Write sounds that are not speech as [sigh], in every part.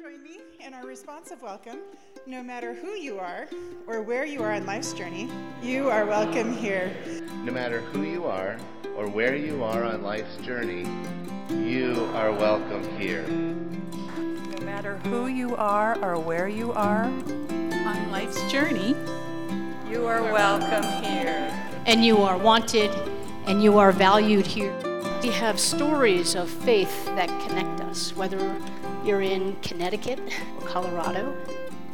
join me in our responsive welcome. No matter who you are or where you are on life's journey, you are welcome here. No matter who you are or where you are on life's journey, you are welcome here. No matter who you are or where you are on life's journey, you are welcome here. And you are wanted and you are valued here. We have stories of faith that connect us, whether you're in Connecticut or Colorado,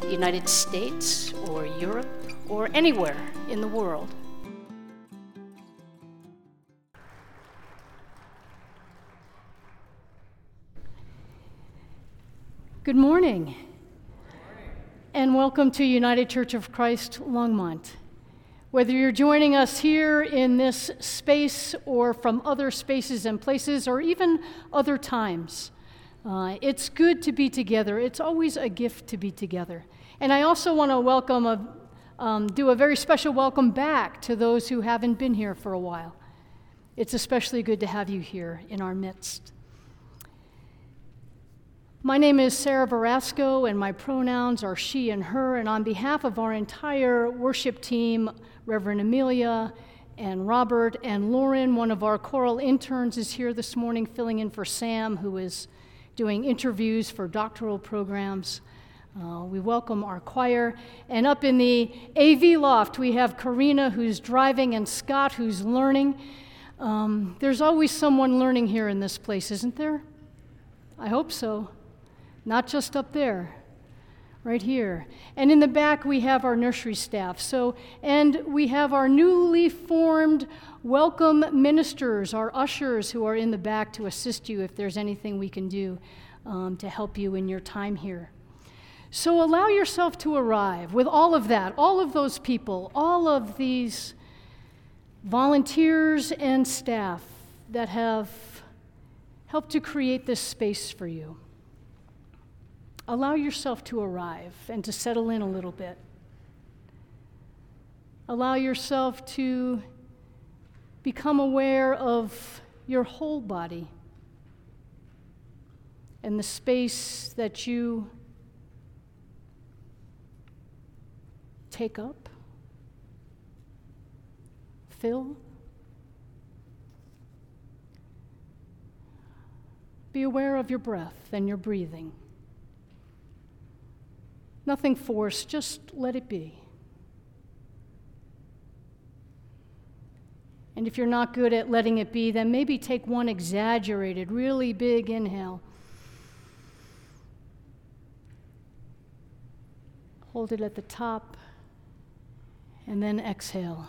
the United States or Europe or anywhere in the world. Good morning, and welcome to United Church of Christ Longmont. Whether you're joining us here in this space or from other spaces and places or even other times, uh, it's good to be together. It's always a gift to be together. And I also want to welcome, a, um, do a very special welcome back to those who haven't been here for a while. It's especially good to have you here in our midst. My name is Sarah Verasco, and my pronouns are she and her. And on behalf of our entire worship team, Reverend Amelia and Robert and Lauren, one of our choral interns, is here this morning filling in for Sam, who is doing interviews for doctoral programs. Uh, we welcome our choir. And up in the AV loft, we have Karina, who's driving, and Scott, who's learning. Um, there's always someone learning here in this place, isn't there? I hope so. Not just up there, right here. And in the back, we have our nursery staff. So, and we have our newly formed welcome ministers, our ushers who are in the back to assist you if there's anything we can do um, to help you in your time here. So allow yourself to arrive with all of that, all of those people, all of these volunteers and staff that have helped to create this space for you. Allow yourself to arrive and to settle in a little bit. Allow yourself to become aware of your whole body and the space that you take up, fill. Be aware of your breath and your breathing. Nothing forced, just let it be. And if you're not good at letting it be, then maybe take one exaggerated, really big inhale. Hold it at the top, and then exhale.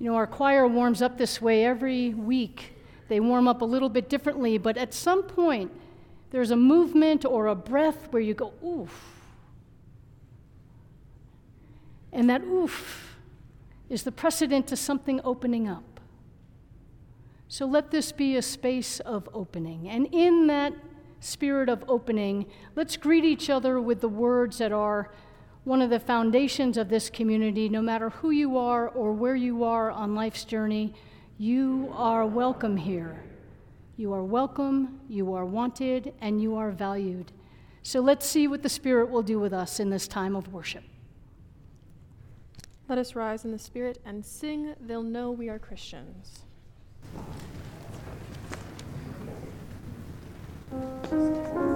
You know, our choir warms up this way every week. They warm up a little bit differently, but at some point, there's a movement or a breath where you go, oof. And that oof is the precedent to something opening up. So let this be a space of opening. And in that spirit of opening, let's greet each other with the words that are one of the foundations of this community. No matter who you are or where you are on life's journey, you are welcome here. You are welcome, you are wanted, and you are valued. So let's see what the Spirit will do with us in this time of worship. Let us rise in the Spirit and sing, They'll Know We Are Christians. [laughs]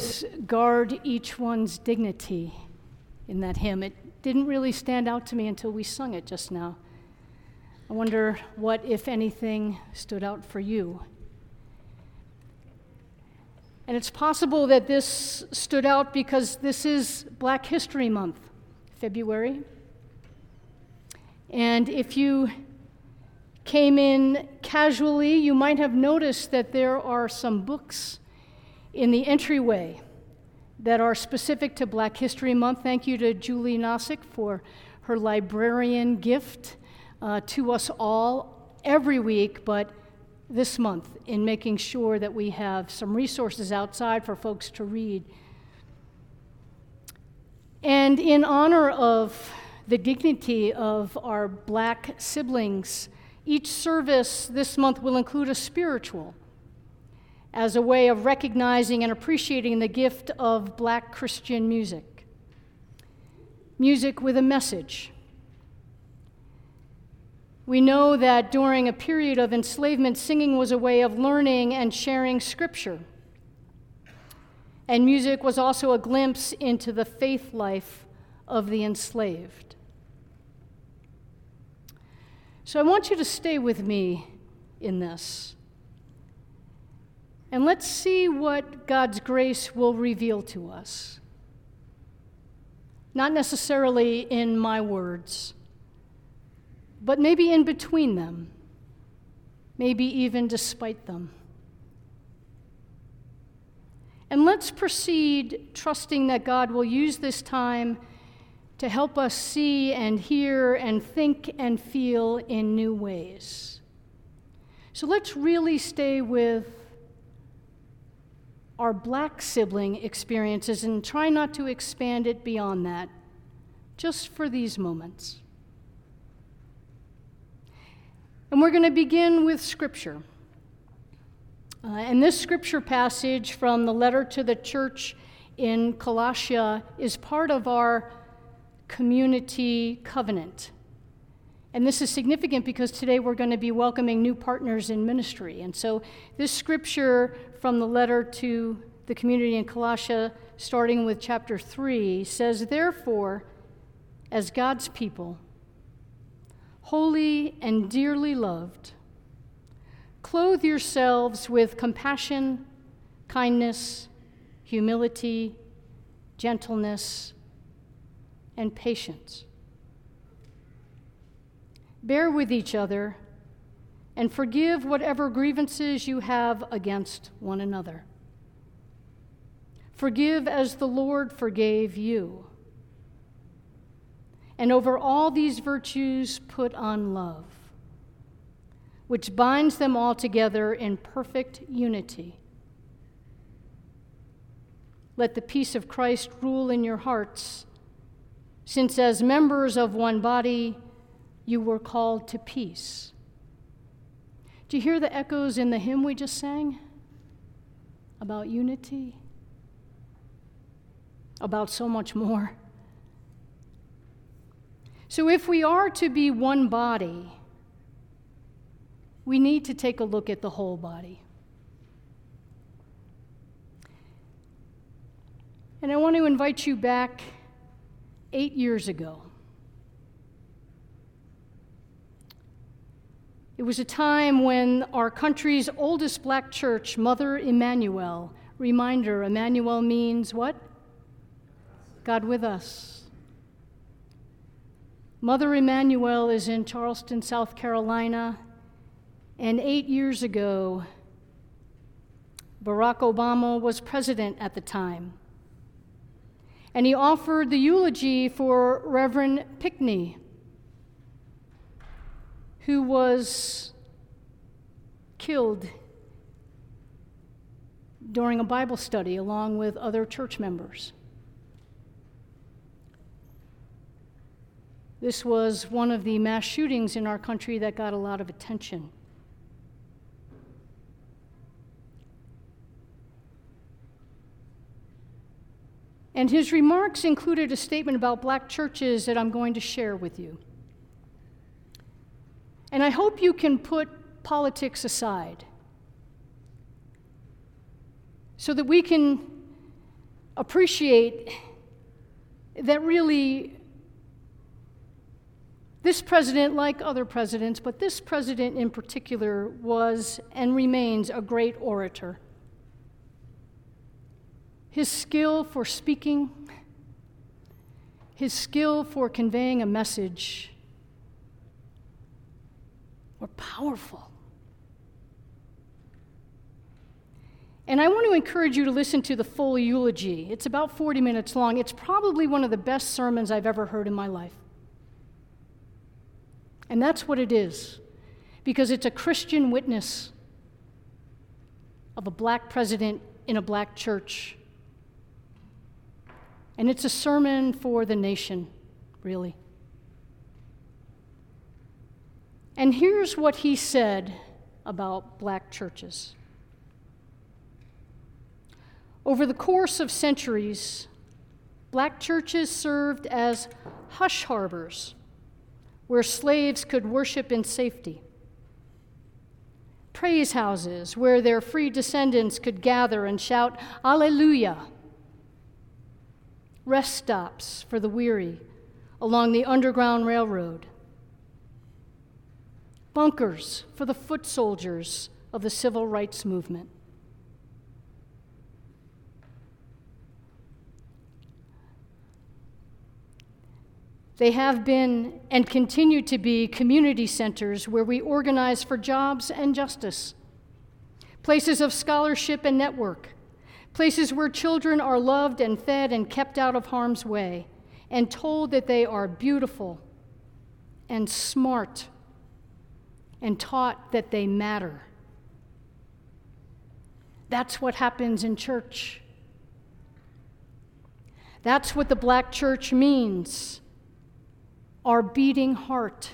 phrase, guard each one's dignity in that hymn. It didn't really stand out to me until we sung it just now. I wonder what, if anything, stood out for you. And it's possible that this stood out because this is Black History Month, February. And if you came in casually, you might have noticed that there are some books in the entryway that are specific to Black History Month. Thank you to Julie Nosick for her librarian gift uh, to us all every week, but this month in making sure that we have some resources outside for folks to read. And in honor of the dignity of our black siblings, each service this month will include a spiritual as a way of recognizing and appreciating the gift of black Christian music. Music with a message. We know that during a period of enslavement, singing was a way of learning and sharing scripture. And music was also a glimpse into the faith life of the enslaved. So I want you to stay with me in this. And let's see what God's grace will reveal to us. Not necessarily in my words, but maybe in between them, maybe even despite them. And let's proceed trusting that God will use this time to help us see and hear and think and feel in new ways. So let's really stay with our black sibling experiences and try not to expand it beyond that, just for these moments. And we're going to begin with Scripture. Uh, and this scripture passage from the letter to the church in Colossia is part of our community covenant. And this is significant because today we're going to be welcoming new partners in ministry. And so, this scripture from the letter to the community in Colossia, starting with chapter 3, says, Therefore, as God's people, holy and dearly loved, clothe yourselves with compassion, kindness, humility, gentleness, and patience. Bear with each other and forgive whatever grievances you have against one another. Forgive as the Lord forgave you. And over all these virtues, put on love, which binds them all together in perfect unity. Let the peace of Christ rule in your hearts, since as members of one body, you were called to peace. Do you hear the echoes in the hymn we just sang? About unity? About so much more. So, if we are to be one body, we need to take a look at the whole body. And I want to invite you back eight years ago. It was a time when our country's oldest black church, Mother Emanuel, reminder Emmanuel means what? God with us. Mother Emanuel is in Charleston, South Carolina, and eight years ago, Barack Obama was president at the time. And he offered the eulogy for Reverend Pinckney, who was killed during a Bible study along with other church members. This was one of the mass shootings in our country that got a lot of attention. And his remarks included a statement about black churches that I'm going to share with you. And I hope you can put politics aside so that we can appreciate that really this president, like other presidents, but this president in particular, was and remains a great orator. His skill for speaking, his skill for conveying a message were powerful. And I want to encourage you to listen to the full eulogy. It's about 40 minutes long. It's probably one of the best sermons I've ever heard in my life. And that's what it is, because it's a Christian witness of a black president in a black church. And it's a sermon for the nation, really. And here's what he said about black churches. Over the course of centuries, black churches served as hush harbors where slaves could worship in safety, praise houses where their free descendants could gather and shout, Alleluia, rest stops for the weary along the Underground Railroad, bunkers for the foot soldiers of the civil rights movement. They have been and continue to be community centers where we organize for jobs and justice, places of scholarship and network, places where children are loved and fed and kept out of harm's way, and told that they are beautiful and smart, and taught that they matter. That's what happens in church. That's what the black church means our beating heart,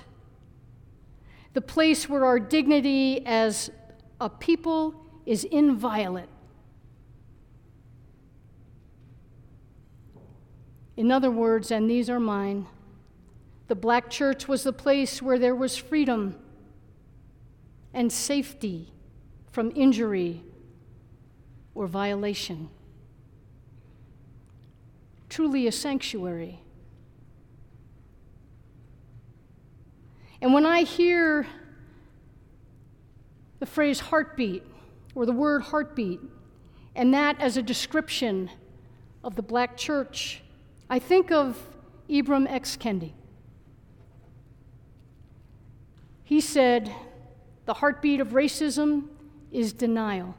the place where our dignity as a people is inviolate. In other words, and these are mine, the black church was the place where there was freedom and safety from injury or violation. Truly a sanctuary. And when I hear the phrase heartbeat or the word heartbeat, and that as a description of the black church, I think of Ibram X. Kendi. He said, The heartbeat of racism is denial.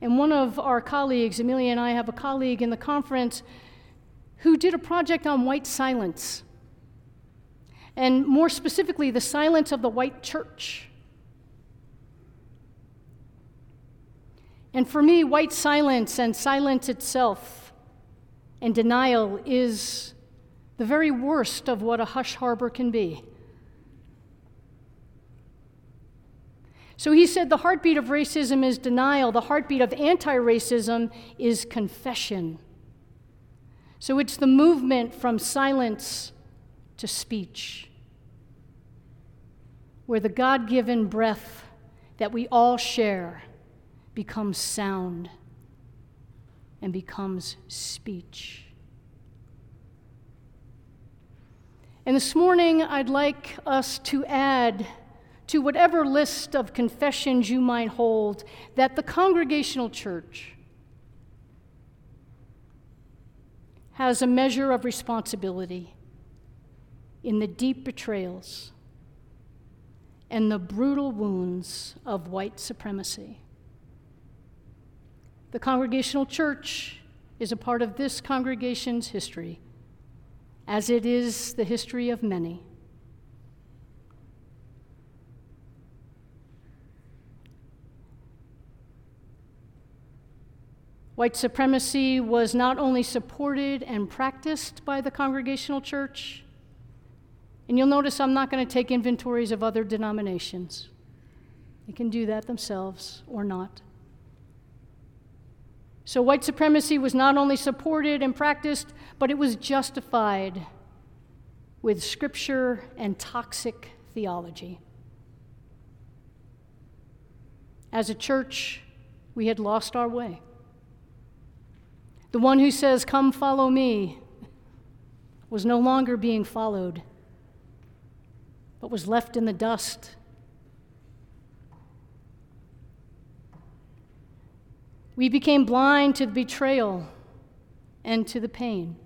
And one of our colleagues, Amelia and I have a colleague in the conference who did a project on white silence and more specifically, the silence of the white church. And for me, white silence and silence itself and denial is the very worst of what a hush harbor can be. So he said the heartbeat of racism is denial, the heartbeat of anti racism is confession. So it's the movement from silence to speech where the God given breath that we all share becomes sound and becomes speech. And this morning, I'd like us to add to whatever list of confessions you might hold that the congregational church has a measure of responsibility in the deep betrayals and the brutal wounds of white supremacy. The Congregational Church is a part of this congregation's history, as it is the history of many. White supremacy was not only supported and practiced by the Congregational Church, and you'll notice I'm not going to take inventories of other denominations. They can do that themselves or not. So, white supremacy was not only supported and practiced, but it was justified with scripture and toxic theology. As a church, we had lost our way. The one who says, Come follow me, was no longer being followed, but was left in the dust. We became blind to the betrayal and to the pain.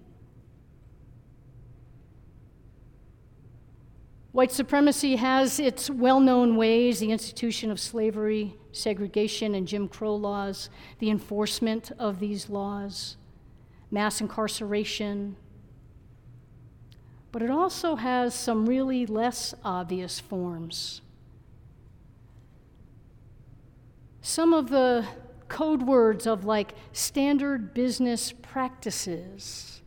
White supremacy has its well known ways the institution of slavery, segregation, and Jim Crow laws, the enforcement of these laws, mass incarceration. But it also has some really less obvious forms. Some of the code words of like standard business practices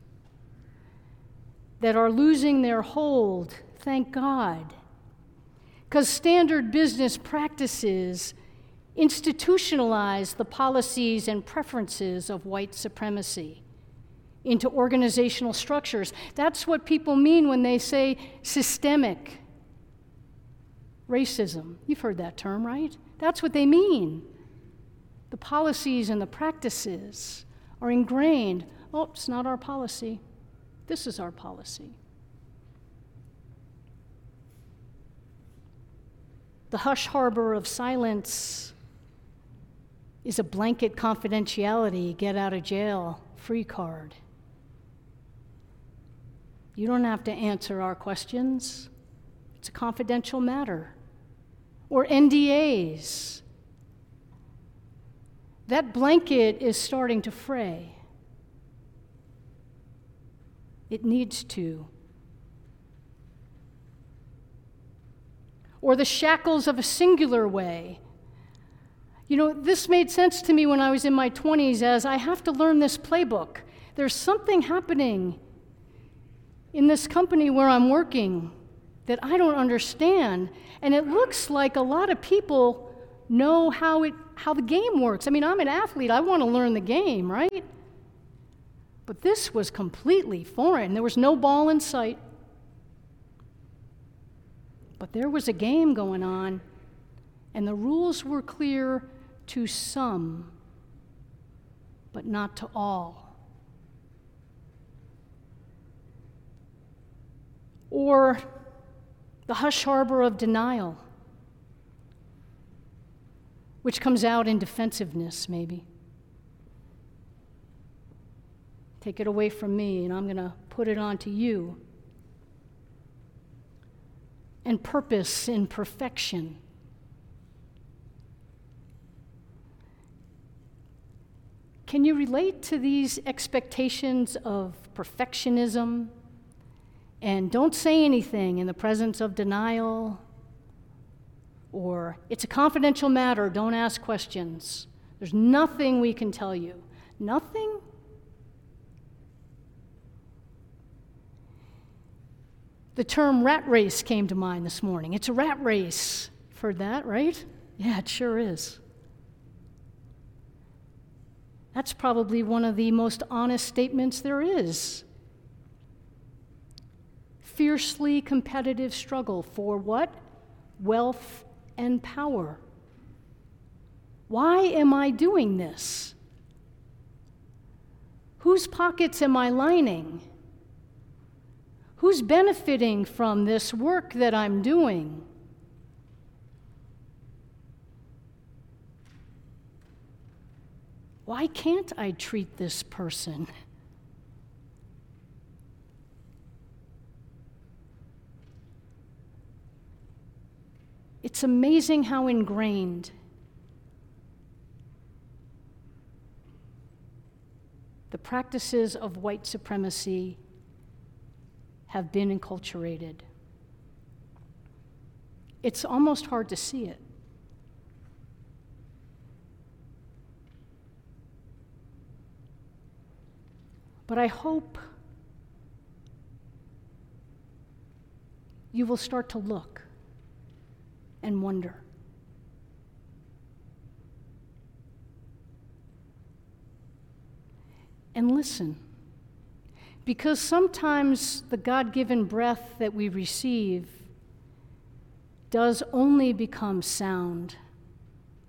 that are losing their hold Thank God. Because standard business practices institutionalize the policies and preferences of white supremacy into organizational structures. That's what people mean when they say systemic racism. You've heard that term, right? That's what they mean. The policies and the practices are ingrained. Oh, it's not our policy. This is our policy. The hush harbor of silence is a blanket confidentiality, get out of jail free card. You don't have to answer our questions, it's a confidential matter. Or NDAs. That blanket is starting to fray. It needs to. Or the shackles of a singular way. You know, this made sense to me when I was in my 20s as I have to learn this playbook. There's something happening in this company where I'm working that I don't understand. And it looks like a lot of people know how, it, how the game works. I mean, I'm an athlete, I want to learn the game, right? But this was completely foreign. There was no ball in sight. But there was a game going on, and the rules were clear to some, but not to all. Or the hush harbor of denial, which comes out in defensiveness, maybe. Take it away from me, and I'm going to put it onto you and purpose in perfection. Can you relate to these expectations of perfectionism and don't say anything in the presence of denial? Or it's a confidential matter, don't ask questions. There's nothing we can tell you. Nothing? The term rat race came to mind this morning. It's a rat race. You've heard that, right? Yeah, it sure is. That's probably one of the most honest statements there is. Fiercely competitive struggle for what? Wealth and power. Why am I doing this? Whose pockets am I lining? Who's benefiting from this work that I'm doing? Why can't I treat this person? It's amazing how ingrained the practices of white supremacy have been enculturated. It's almost hard to see it. But I hope you will start to look and wonder. And listen. Because sometimes the God given breath that we receive does only become sound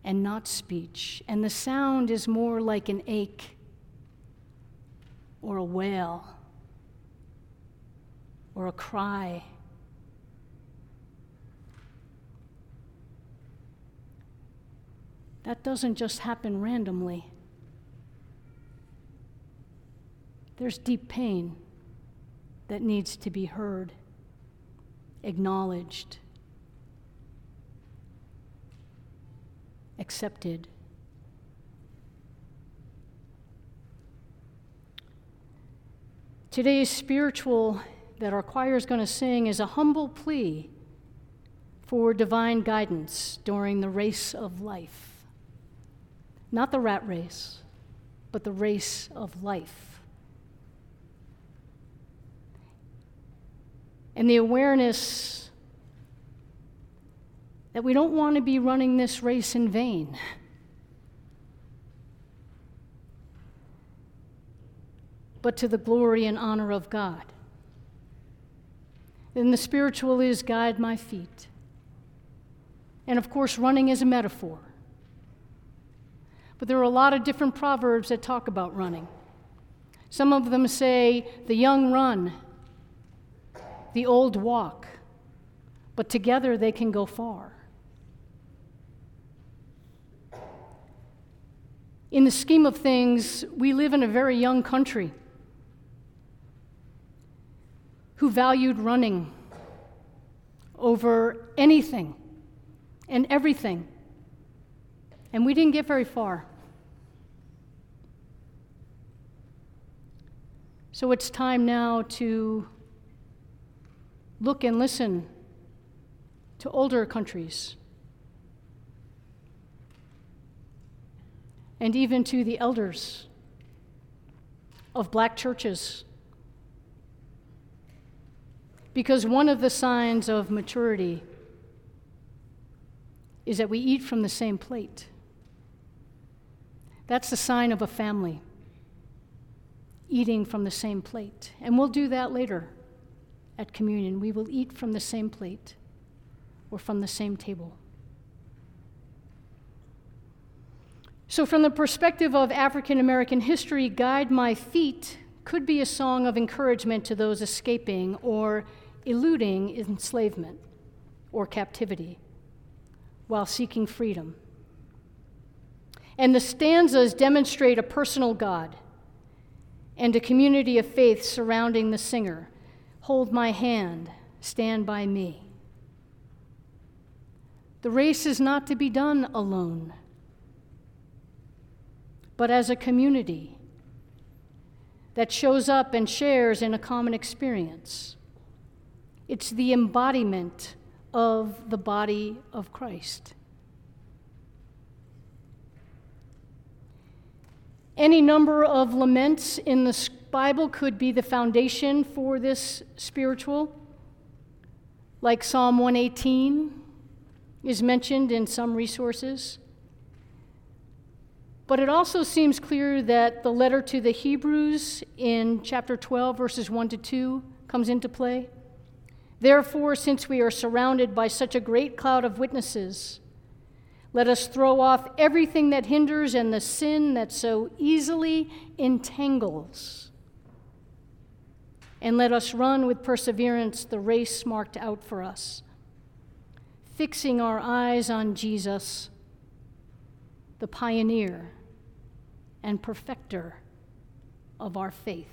and not speech, and the sound is more like an ache or a wail or a cry. That doesn't just happen randomly. There's deep pain that needs to be heard, acknowledged, accepted. Today's spiritual that our choir is going to sing is a humble plea for divine guidance during the race of life. Not the rat race, but the race of life. And the awareness that we don't want to be running this race in vain. But to the glory and honor of God. Then the spiritual is guide my feet. And of course, running is a metaphor. But there are a lot of different proverbs that talk about running. Some of them say, the young run, the old walk, but together they can go far. In the scheme of things, we live in a very young country who valued running over anything and everything. And we didn't get very far. So it's time now to look and listen to older countries and even to the elders of black churches because one of the signs of maturity is that we eat from the same plate. That's the sign of a family, eating from the same plate. And we'll do that later at communion. We will eat from the same plate or from the same table. So, from the perspective of African American history, Guide My Feet could be a song of encouragement to those escaping or eluding enslavement or captivity while seeking freedom. And the stanzas demonstrate a personal God and a community of faith surrounding the singer. Hold my hand, stand by me. The race is not to be done alone, but as a community that shows up and shares in a common experience. It's the embodiment of the body of Christ. Any number of laments in the Bible could be the foundation for this spiritual, like Psalm 118 is mentioned in some resources. But it also seems clear that the letter to the Hebrews in chapter 12, verses 1 to 2, comes into play. Therefore, since we are surrounded by such a great cloud of witnesses, let us throw off everything that hinders and the sin that so easily entangles. And let us run with perseverance the race marked out for us, fixing our eyes on Jesus, the pioneer and perfecter of our faith.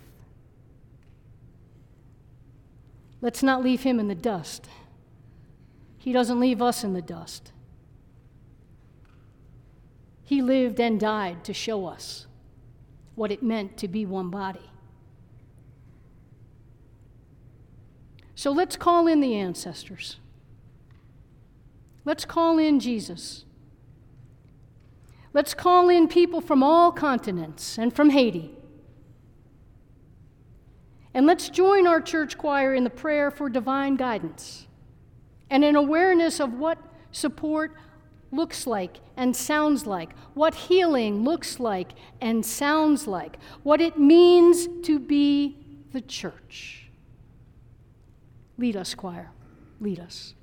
Let's not leave him in the dust. He doesn't leave us in the dust. He lived and died to show us what it meant to be one body. So let's call in the ancestors. Let's call in Jesus. Let's call in people from all continents and from Haiti. And let's join our church choir in the prayer for divine guidance and an awareness of what support looks like and sounds like, what healing looks like and sounds like, what it means to be the church. Lead us, choir. Lead us.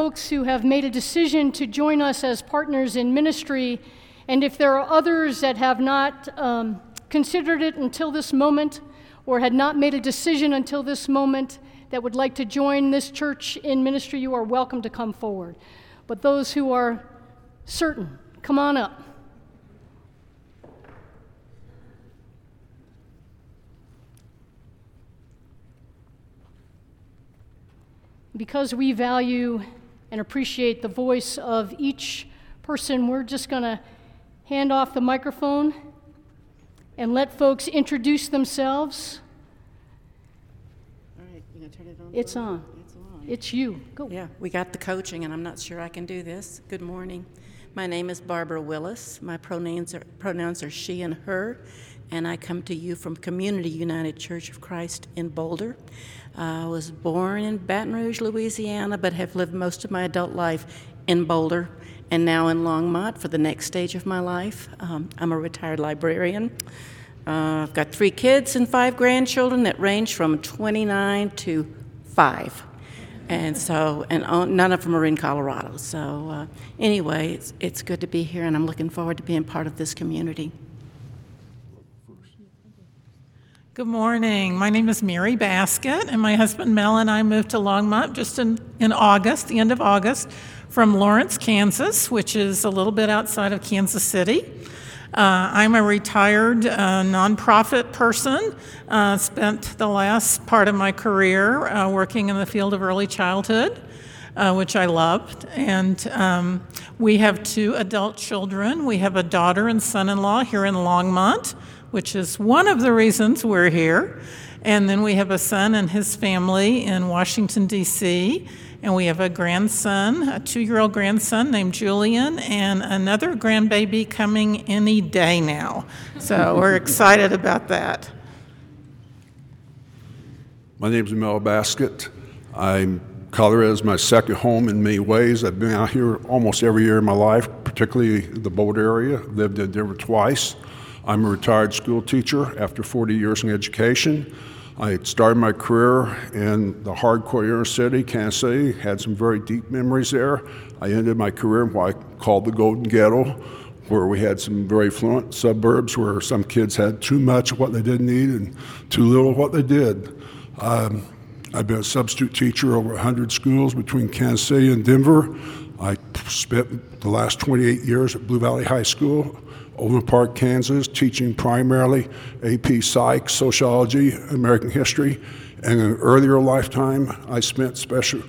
Folks who have made a decision to join us as partners in ministry. And if there are others that have not um, considered it until this moment or had not made a decision until this moment that would like to join this church in ministry, you are welcome to come forward. But those who are certain, come on up. Because we value and appreciate the voice of each person, we're just going to hand off the microphone and let folks introduce themselves. All right, you gonna turn it on? It's on. It's on. It's you. Go. Yeah, we got the coaching, and I'm not sure I can do this. Good morning. My name is Barbara Willis. My pronouns are, pronouns are she and her, and I come to you from Community United Church of Christ in Boulder. I was born in Baton Rouge, Louisiana, but have lived most of my adult life in Boulder and now in Longmont for the next stage of my life. Um, I'm a retired librarian. Uh, I've got three kids and five grandchildren that range from 29 to 5. And so, and none of them are in Colorado. So, uh, anyway, it's, it's good to be here, and I'm looking forward to being part of this community. Good morning. My name is Mary Baskett, and my husband Mel and I moved to Longmont just in, in August, the end of August, from Lawrence, Kansas, which is a little bit outside of Kansas City. Uh, I'm a retired uh, nonprofit person. Uh, spent the last part of my career uh, working in the field of early childhood, uh, which I loved. And um, we have two adult children. We have a daughter and son in law here in Longmont, which is one of the reasons we're here. And then we have a son and his family in Washington, D.C. And we have a grandson, a two year old grandson named Julian, and another grandbaby coming any day now. So [laughs] we're excited about that. My name is Mel Baskett. I'm Colorado is my second home in many ways. I've been out here almost every year of my life, particularly the Boulder area. Lived in Denver twice. I'm a retired school teacher after 40 years in education. I started my career in the hardcore inner city, Kansas City, had some very deep memories there. I ended my career in what I called the Golden Ghetto, where we had some very fluent suburbs where some kids had too much of what they didn't need and too little of what they did. Um, I've been a substitute teacher over 100 schools between Kansas City and Denver. I spent the last 28 years at Blue Valley High School, Overland Park, Kansas, teaching primarily AP Psych, Sociology, American History. And in an earlier lifetime, I spent special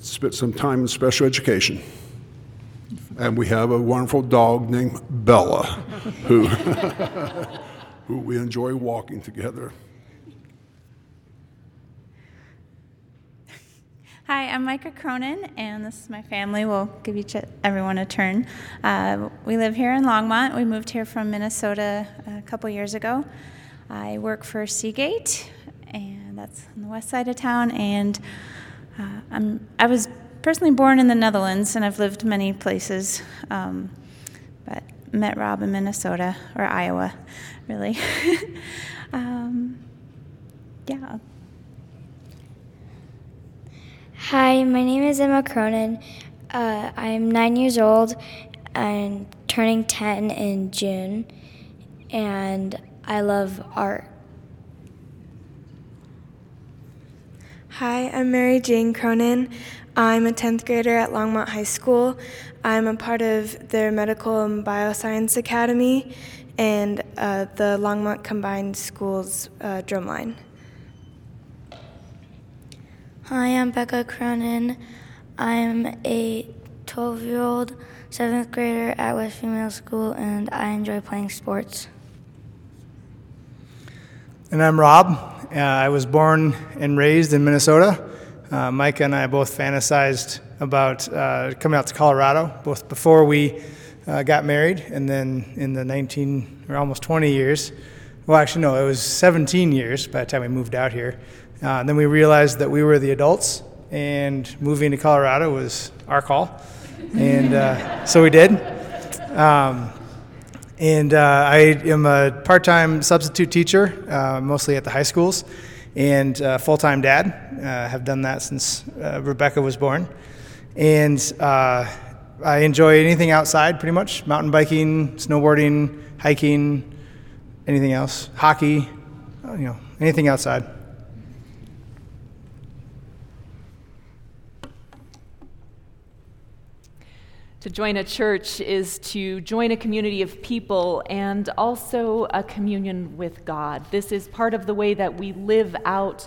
spent some time in special education. And we have a wonderful dog named Bella, who, [laughs] who we enjoy walking together. Hi, I'm Micah Cronin, and this is my family. We'll give each everyone a turn. Uh, we live here in Longmont. We moved here from Minnesota a couple years ago. I work for Seagate, and that's on the west side of town. And uh, I'm I was personally born in the Netherlands, and I've lived many places, um, but met Rob in Minnesota or Iowa, really. [laughs] um, yeah. Hi, my name is Emma Cronin. Uh, I'm nine years old and turning 10 in June, and I love art. Hi, I'm Mary Jane Cronin. I'm a 10th grader at Longmont High School. I'm a part of their Medical and Bioscience Academy and uh, the Longmont Combined Schools uh, drumline. Hi, I'm Becca Cronin. I'm a 12 year old seventh grader at Westview Middle School, and I enjoy playing sports. And I'm Rob. Uh, I was born and raised in Minnesota. Uh, Micah and I both fantasized about uh, coming out to Colorado, both before we uh, got married and then in the 19 or almost 20 years. Well, actually, no, it was 17 years by the time we moved out here. Uh, then we realized that we were the adults, and moving to Colorado was our call, and uh, so we did. Um, and uh, I am a part-time substitute teacher, uh, mostly at the high schools, and full-time dad. Uh, have done that since uh, Rebecca was born, and I enjoy anything outside, pretty much mountain biking, snowboarding, hiking, anything else, hockey, you know, anything outside. To join a church is to join a community of people and also a communion with God. This is part of the way that we live out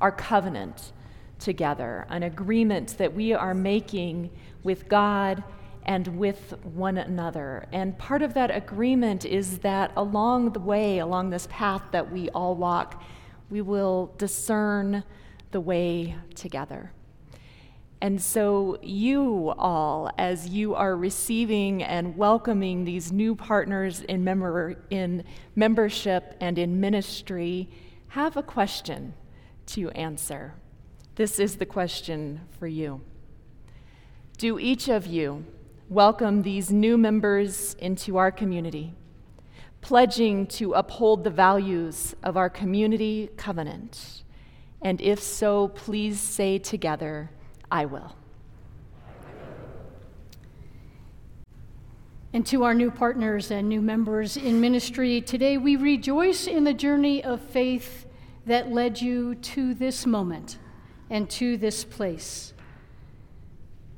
our covenant together, an agreement that we are making with God and with one another. And part of that agreement is that along the way, along this path that we all walk, we will discern the way together. And so, you all, as you are receiving and welcoming these new partners in, member, in membership and in ministry, have a question to answer. This is the question for you. Do each of you welcome these new members into our community, pledging to uphold the values of our community covenant? And if so, please say together, I will. And to our new partners and new members in ministry, today we rejoice in the journey of faith that led you to this moment and to this place.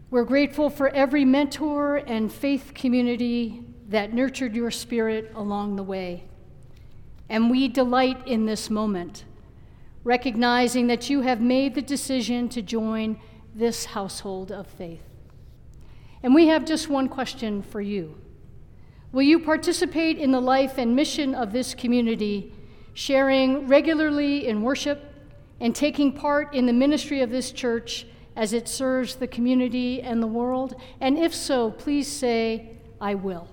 We're grateful for every mentor and faith community that nurtured your spirit along the way. And we delight in this moment, recognizing that you have made the decision to join this household of faith. And we have just one question for you Will you participate in the life and mission of this community, sharing regularly in worship, and taking part in the ministry of this church as it serves the community and the world? And if so, please say, I will.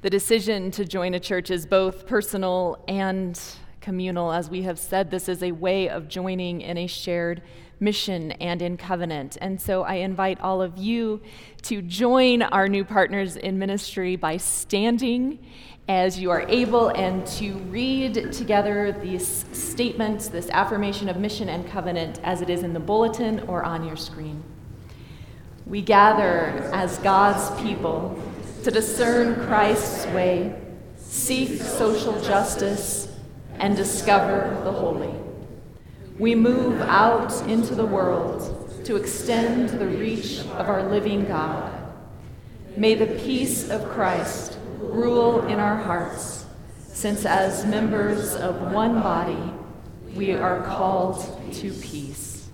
The decision to join a church is both personal and communal. As we have said, this is a way of joining in a shared mission and in covenant. And so I invite all of you to join our new partners in ministry by standing as you are able and to read together these statements, this affirmation of mission and covenant as it is in the bulletin or on your screen. We gather as God's people to discern Christ's way, seek social justice, and discover the holy. We move out into the world to extend the reach of our living God. May the peace of Christ rule in our hearts, since as members of one body, we are called to peace.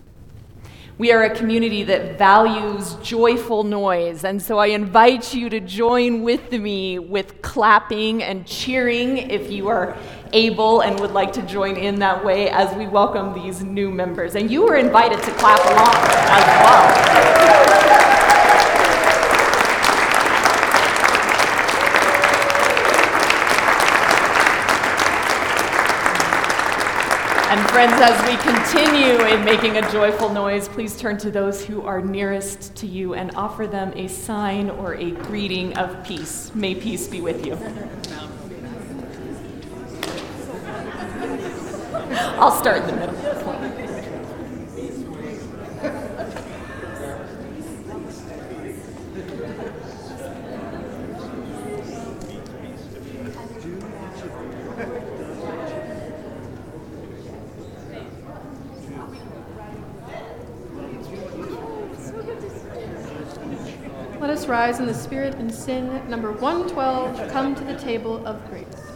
We are a community that values joyful noise, and so I invite you to join with me with clapping and cheering if you are able and would like to join in that way as we welcome these new members. And you are invited to clap along as well. And friends, as we continue in making a joyful noise, please turn to those who are nearest to you and offer them a sign or a greeting of peace. May peace be with you. I'll start in the middle. Let us rise in the Spirit and sing number 112 Come to the Table of Grace.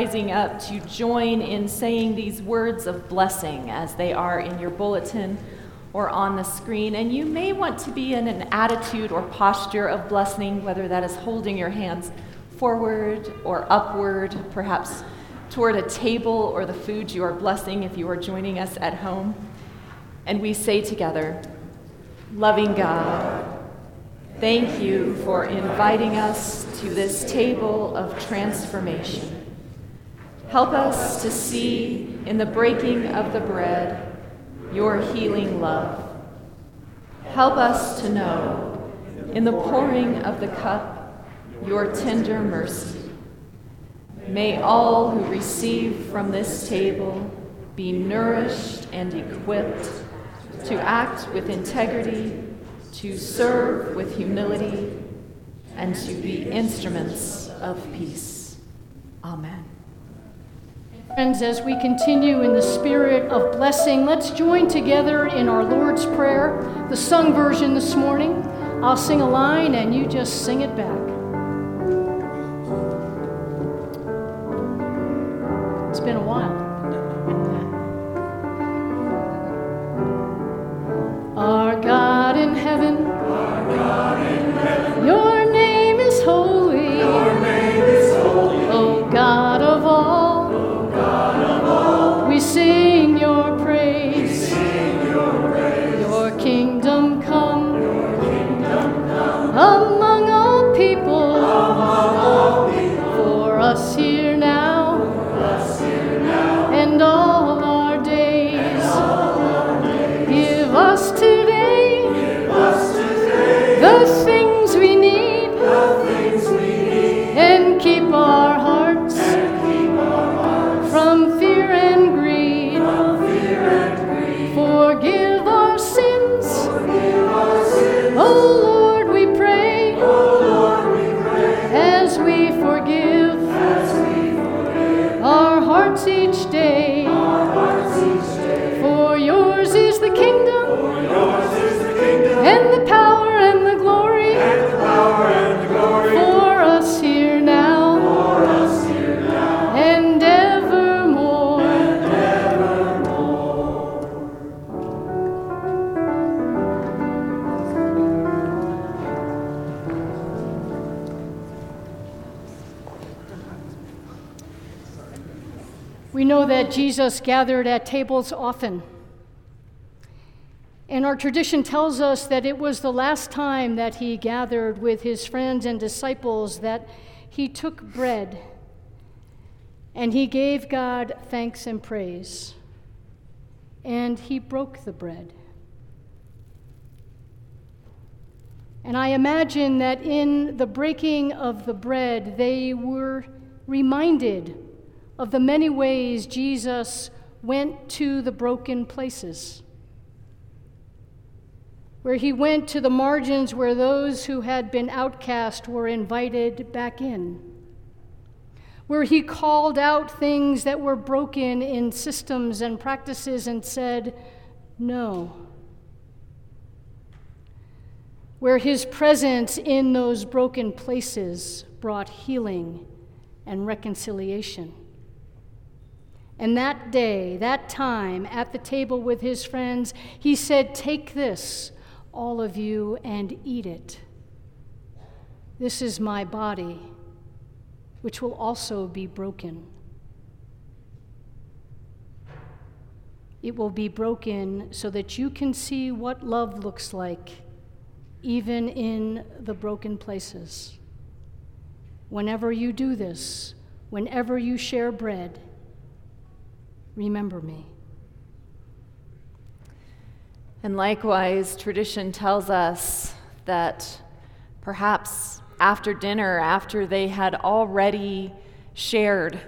rising up to join in saying these words of blessing as they are in your bulletin or on the screen. And you may want to be in an attitude or posture of blessing, whether that is holding your hands forward or upward, perhaps toward a table or the food you are blessing if you are joining us at home. And we say together, Loving God, Thank you for inviting us to this table of transformation. Help us to see in the breaking of the bread your healing love. Help us to know, in the pouring of the cup, your tender mercy. May all who receive from this table be nourished and equipped to act with integrity, to serve with humility, and to be instruments of peace. Amen. Friends, as we continue in the spirit of blessing, let's join together in our Lord's Prayer, the sung version this morning. I'll sing a line and you just sing it back. It's been a while. For Jesus gathered at tables often. And our tradition tells us that it was the last time that he gathered with his friends and disciples that he took bread and he gave God thanks and praise. And he broke the bread. And I imagine that in the breaking of the bread, they were reminded of the many ways Jesus went to the broken places, where he went to the margins where those who had been outcast were invited back in, where he called out things that were broken in systems and practices and said, No. Where his presence in those broken places brought healing and reconciliation. And that day, that time, at the table with his friends, he said, Take this, all of you, and eat it. This is my body, which will also be broken. It will be broken so that you can see what love looks like, even in the broken places. Whenever you do this, whenever you share bread, remember me. And likewise, tradition tells us that perhaps after dinner, after they had already shared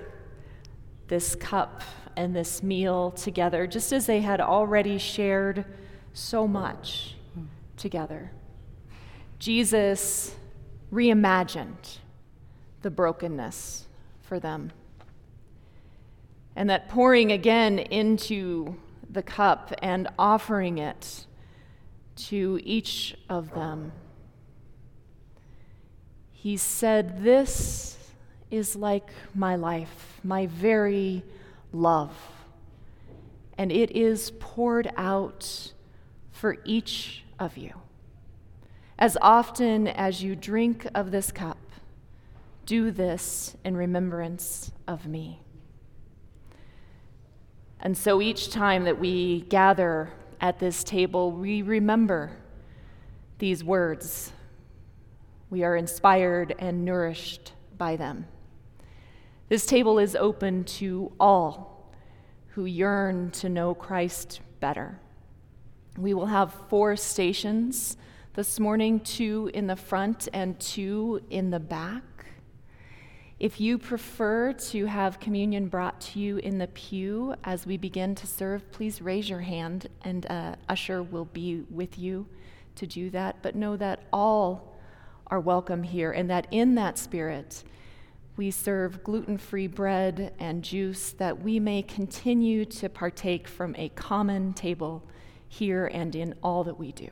this cup and this meal together, just as they had already shared so much together, Jesus reimagined the brokenness for them. And that pouring again into the cup and offering it to each of them, he said, This is like my life, my very love. And it is poured out for each of you. As often as you drink of this cup, do this in remembrance of me. And so each time that we gather at this table, we remember these words. We are inspired and nourished by them. This table is open to all who yearn to know Christ better, We will have four stations this morning two in the front and two in the back. If you prefer to have communion brought to you in the pew as we begin to serve, please raise your hand and uh, usher will be with you to do that. But know that all are welcome here and that in that spirit, we serve gluten free bread and juice that we may continue to partake from a common table here and in all that we do.